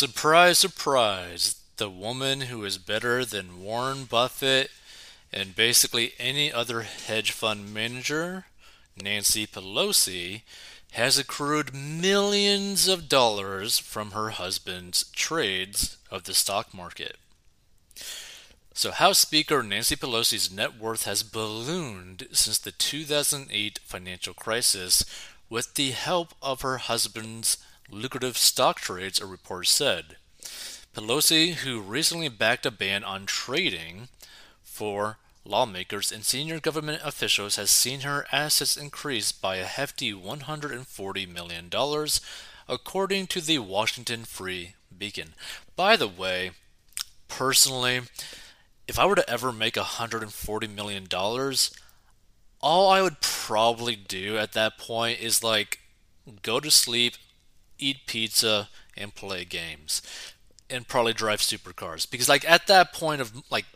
Surprise, surprise. The woman who is better than Warren Buffett and basically any other hedge fund manager, Nancy Pelosi, has accrued millions of dollars from her husband's trades of the stock market. So, House Speaker Nancy Pelosi's net worth has ballooned since the 2008 financial crisis with the help of her husband's lucrative stock trades, a report said. Pelosi, who recently backed a ban on trading for lawmakers and senior government officials, has seen her assets increase by a hefty $140 million, according to the Washington Free Beacon. By the way, personally, if I were to ever make $140 million, all I would probably do at that point is like go to sleep, eat pizza, and play games. And probably drive supercars. Because like at that point of like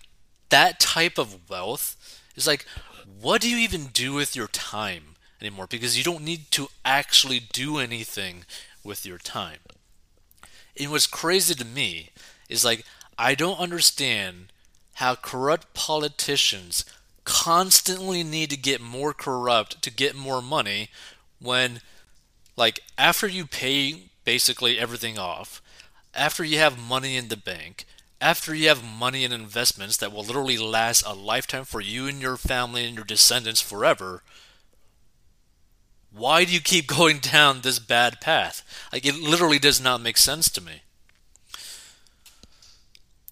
that type of wealth is like what do you even do with your time anymore? Because you don't need to actually do anything with your time. And what's crazy to me is like I don't understand how corrupt politicians constantly need to get more corrupt to get more money when like after you pay basically everything off after you have money in the bank after you have money in investments that will literally last a lifetime for you and your family and your descendants forever why do you keep going down this bad path? Like it literally does not make sense to me.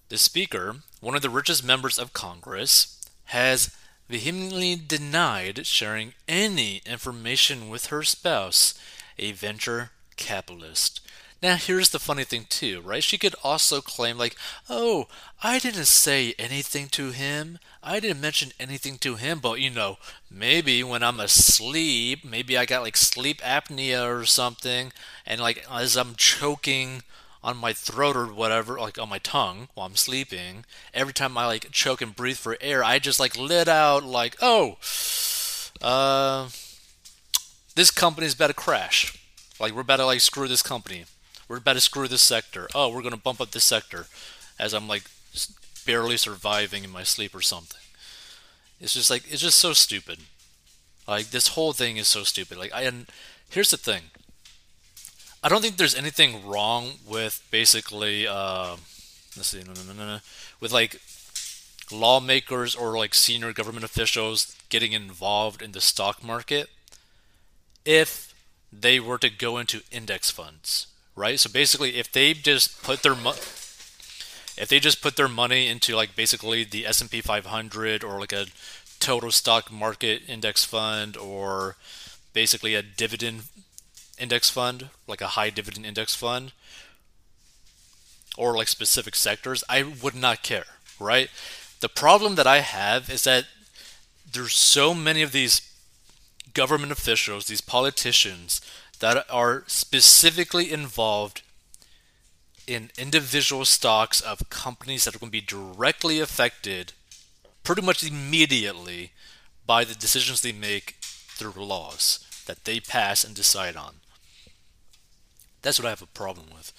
The speaker one of the richest members of congress has vehemently denied sharing any information with her spouse, a venture capitalist. Now, here's the funny thing, too, right? She could also claim, like, oh, I didn't say anything to him. I didn't mention anything to him, but, you know, maybe when I'm asleep, maybe I got, like, sleep apnea or something, and, like, as I'm choking on my throat or whatever, like on my tongue while I'm sleeping, every time I like choke and breathe for air, I just like let out like, oh, uh, this company's about to crash. Like we're about to like screw this company. We're about to screw this sector. Oh, we're gonna bump up this sector as I'm like barely surviving in my sleep or something. It's just like it's just so stupid. Like this whole thing is so stupid. Like I and here's the thing. I don't think there's anything wrong with basically, uh, let's see, no, no, no, with like lawmakers or like senior government officials getting involved in the stock market if they were to go into index funds, right? So basically, if they just put their money if they just put their money into like basically the S&P 500 or like a total stock market index fund or basically a dividend index fund, like a high dividend index fund, or like specific sectors, I would not care, right? The problem that I have is that there's so many of these government officials, these politicians that are specifically involved in individual stocks of companies that are going to be directly affected pretty much immediately by the decisions they make through laws that they pass and decide on. That's what I have a problem with.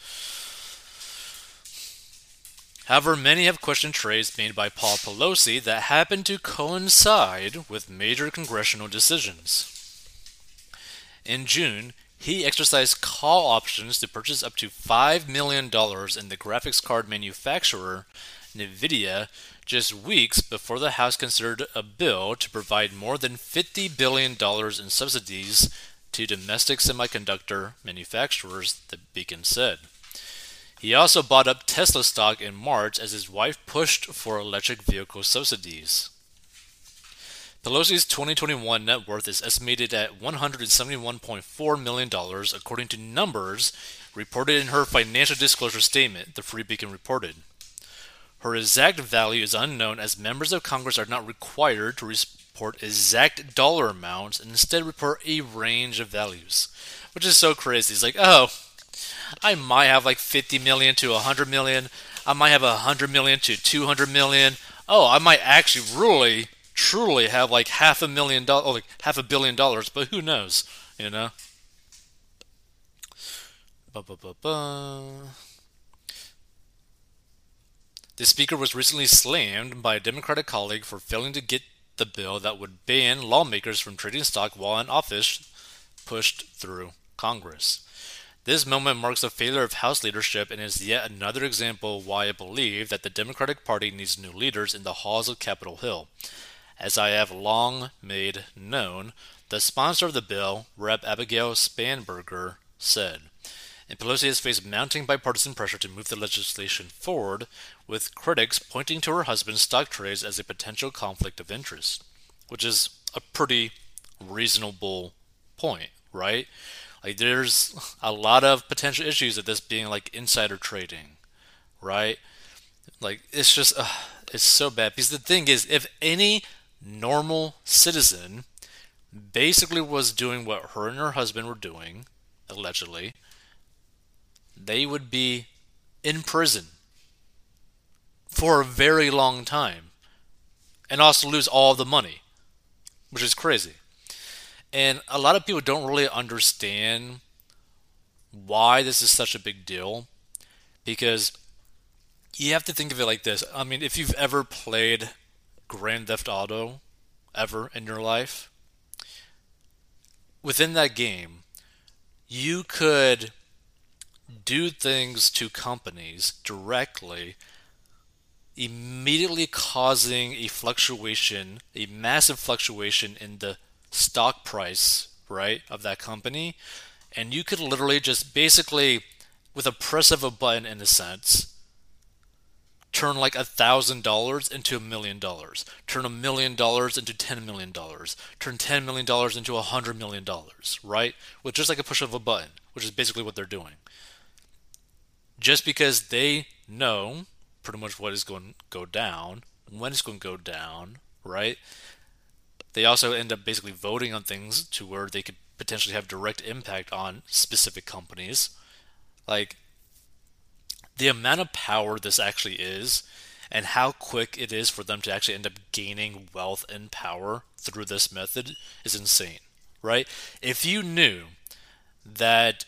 However, many have questioned trades made by Paul Pelosi that happen to coincide with major congressional decisions. In June, he exercised call options to purchase up to $5 million in the graphics card manufacturer NVIDIA just weeks before the House considered a bill to provide more than $50 billion in subsidies to domestic semiconductor manufacturers, the Beacon said. He also bought up Tesla stock in March as his wife pushed for electric vehicle subsidies. Pelosi's 2021 net worth is estimated at $171.4 million, according to numbers reported in her financial disclosure statement, the Free Beacon reported. Her exact value is unknown as members of Congress are not required to report exact dollar amounts and instead report a range of values, which is so crazy. It's like, oh, I might have like 50 million to 100 million. I might have 100 million to 200 million. Oh, I might actually really, truly have like half a million dollars, like half a billion dollars, but who knows, you know? Ba, ba, ba, The speaker was recently slammed by a Democratic colleague for failing to get the bill that would ban lawmakers from trading stock while in office pushed through Congress. This moment marks a failure of House leadership and is yet another example why I believe that the Democratic Party needs new leaders in the halls of Capitol Hill. As I have long made known, the sponsor of the bill, Rep. Abigail Spanberger, said, and Pelosi has faced mounting bipartisan pressure to move the legislation forward, with critics pointing to her husband's stock trades as a potential conflict of interest, which is a pretty reasonable point, right? Like, there's a lot of potential issues of this being like insider trading, right? Like, it's just, it's so bad. Because the thing is, if any normal citizen basically was doing what her and her husband were doing, allegedly, they would be in prison for a very long time and also lose all the money, which is crazy. And a lot of people don't really understand why this is such a big deal because you have to think of it like this. I mean, if you've ever played Grand Theft Auto ever in your life, within that game, you could do things to companies directly, immediately causing a fluctuation, a massive fluctuation in the stock price, right, of that company. And you could literally just basically, with a press of a button in a sense, turn like a thousand dollars into a million dollars, turn a million dollars into ten million dollars, turn ten million dollars into a hundred million dollars, right? With just like a push of a button, which is basically what they're doing just because they know pretty much what is going to go down, when it's going to go down, right? They also end up basically voting on things to where they could potentially have direct impact on specific companies. Like the amount of power this actually is and how quick it is for them to actually end up gaining wealth and power through this method is insane, right? If you knew that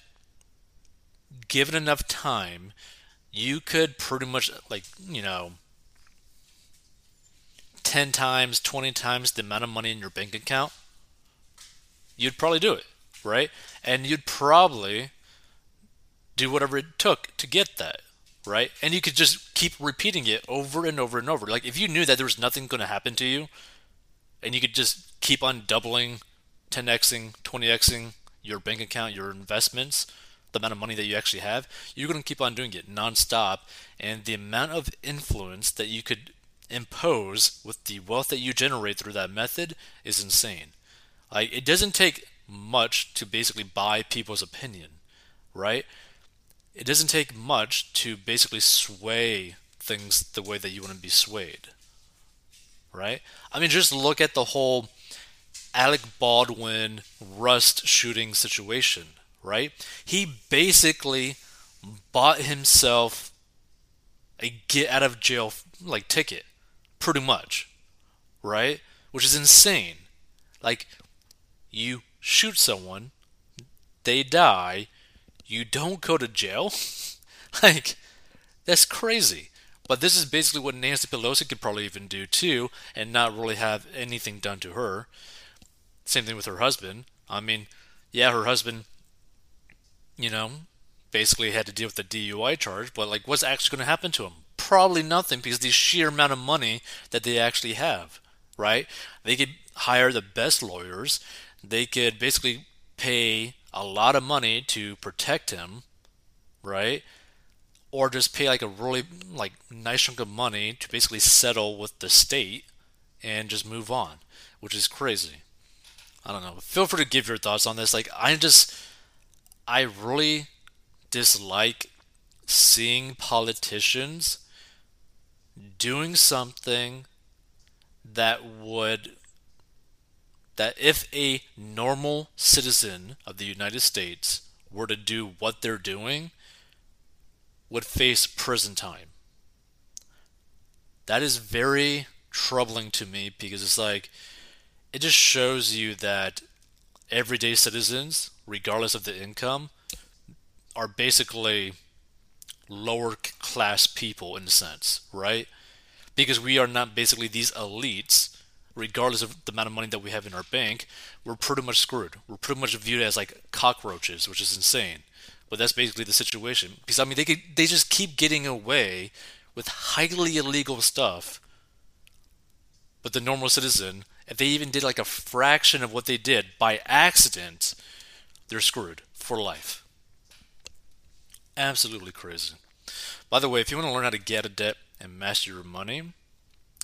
given enough time, you could pretty much like you know 10 times 20 times the amount of money in your bank account you'd probably do it right? And you'd probably do whatever it took to get that right? And you could just keep repeating it over and over and over. Like if you knew that there was nothing going to happen to you and you could just keep on doubling 10xing 20xing your bank account your investments the amount of money that you actually have, you're going to keep on doing it nonstop. And the amount of influence that you could impose with the wealth that you generate through that method is insane. Like it doesn't take much to basically buy people's opinion, right? It doesn't take much to basically sway things the way that you want to be swayed. Right? I mean just look at the whole Alec Baldwin Rust shooting situation right? He basically bought himself a get out of jail like ticket, pretty much, right? Which is insane. Like, you shoot someone, they die, you don't go to jail. like, that's crazy. But this is basically what Nancy Pelosi could probably even do too, and not really have anything done to her. Same thing with her husband. I mean, yeah, her husband you know, basically had to deal with the DUI charge, but like what's actually going to happen to him? Probably nothing because the sheer amount of money that they actually have, right? They could hire the best lawyers. They could basically pay a lot of money to protect him, right? Or just pay like a really like nice chunk of money to basically settle with the state and just move on, which is crazy. I don't know. Feel free to give your thoughts on this. Like I just I really dislike seeing politicians doing something that would that if a normal citizen of the United States were to do what they're doing would face prison time. That is very troubling to me because it's like it just shows you that everyday citizens regardless of the income, are basically lower class people in a sense, right? Because we are not basically these elites, regardless of the amount of money that we have in our bank, we're pretty much screwed. We're pretty much viewed as like cockroaches, which is insane. But that's basically the situation. Because I mean, they could, they just keep getting away with highly illegal stuff. But the normal citizen, if they even did like a fraction of what they did by accident, they're screwed for life. Absolutely crazy. By the way, if you want to learn how to get a debt and master your money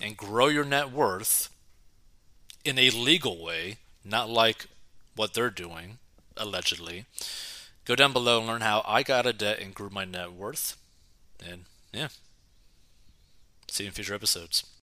and grow your net worth in a legal way, not like what they're doing, allegedly, go down below and learn how I got a debt and grew my net worth. And yeah, see you in future episodes.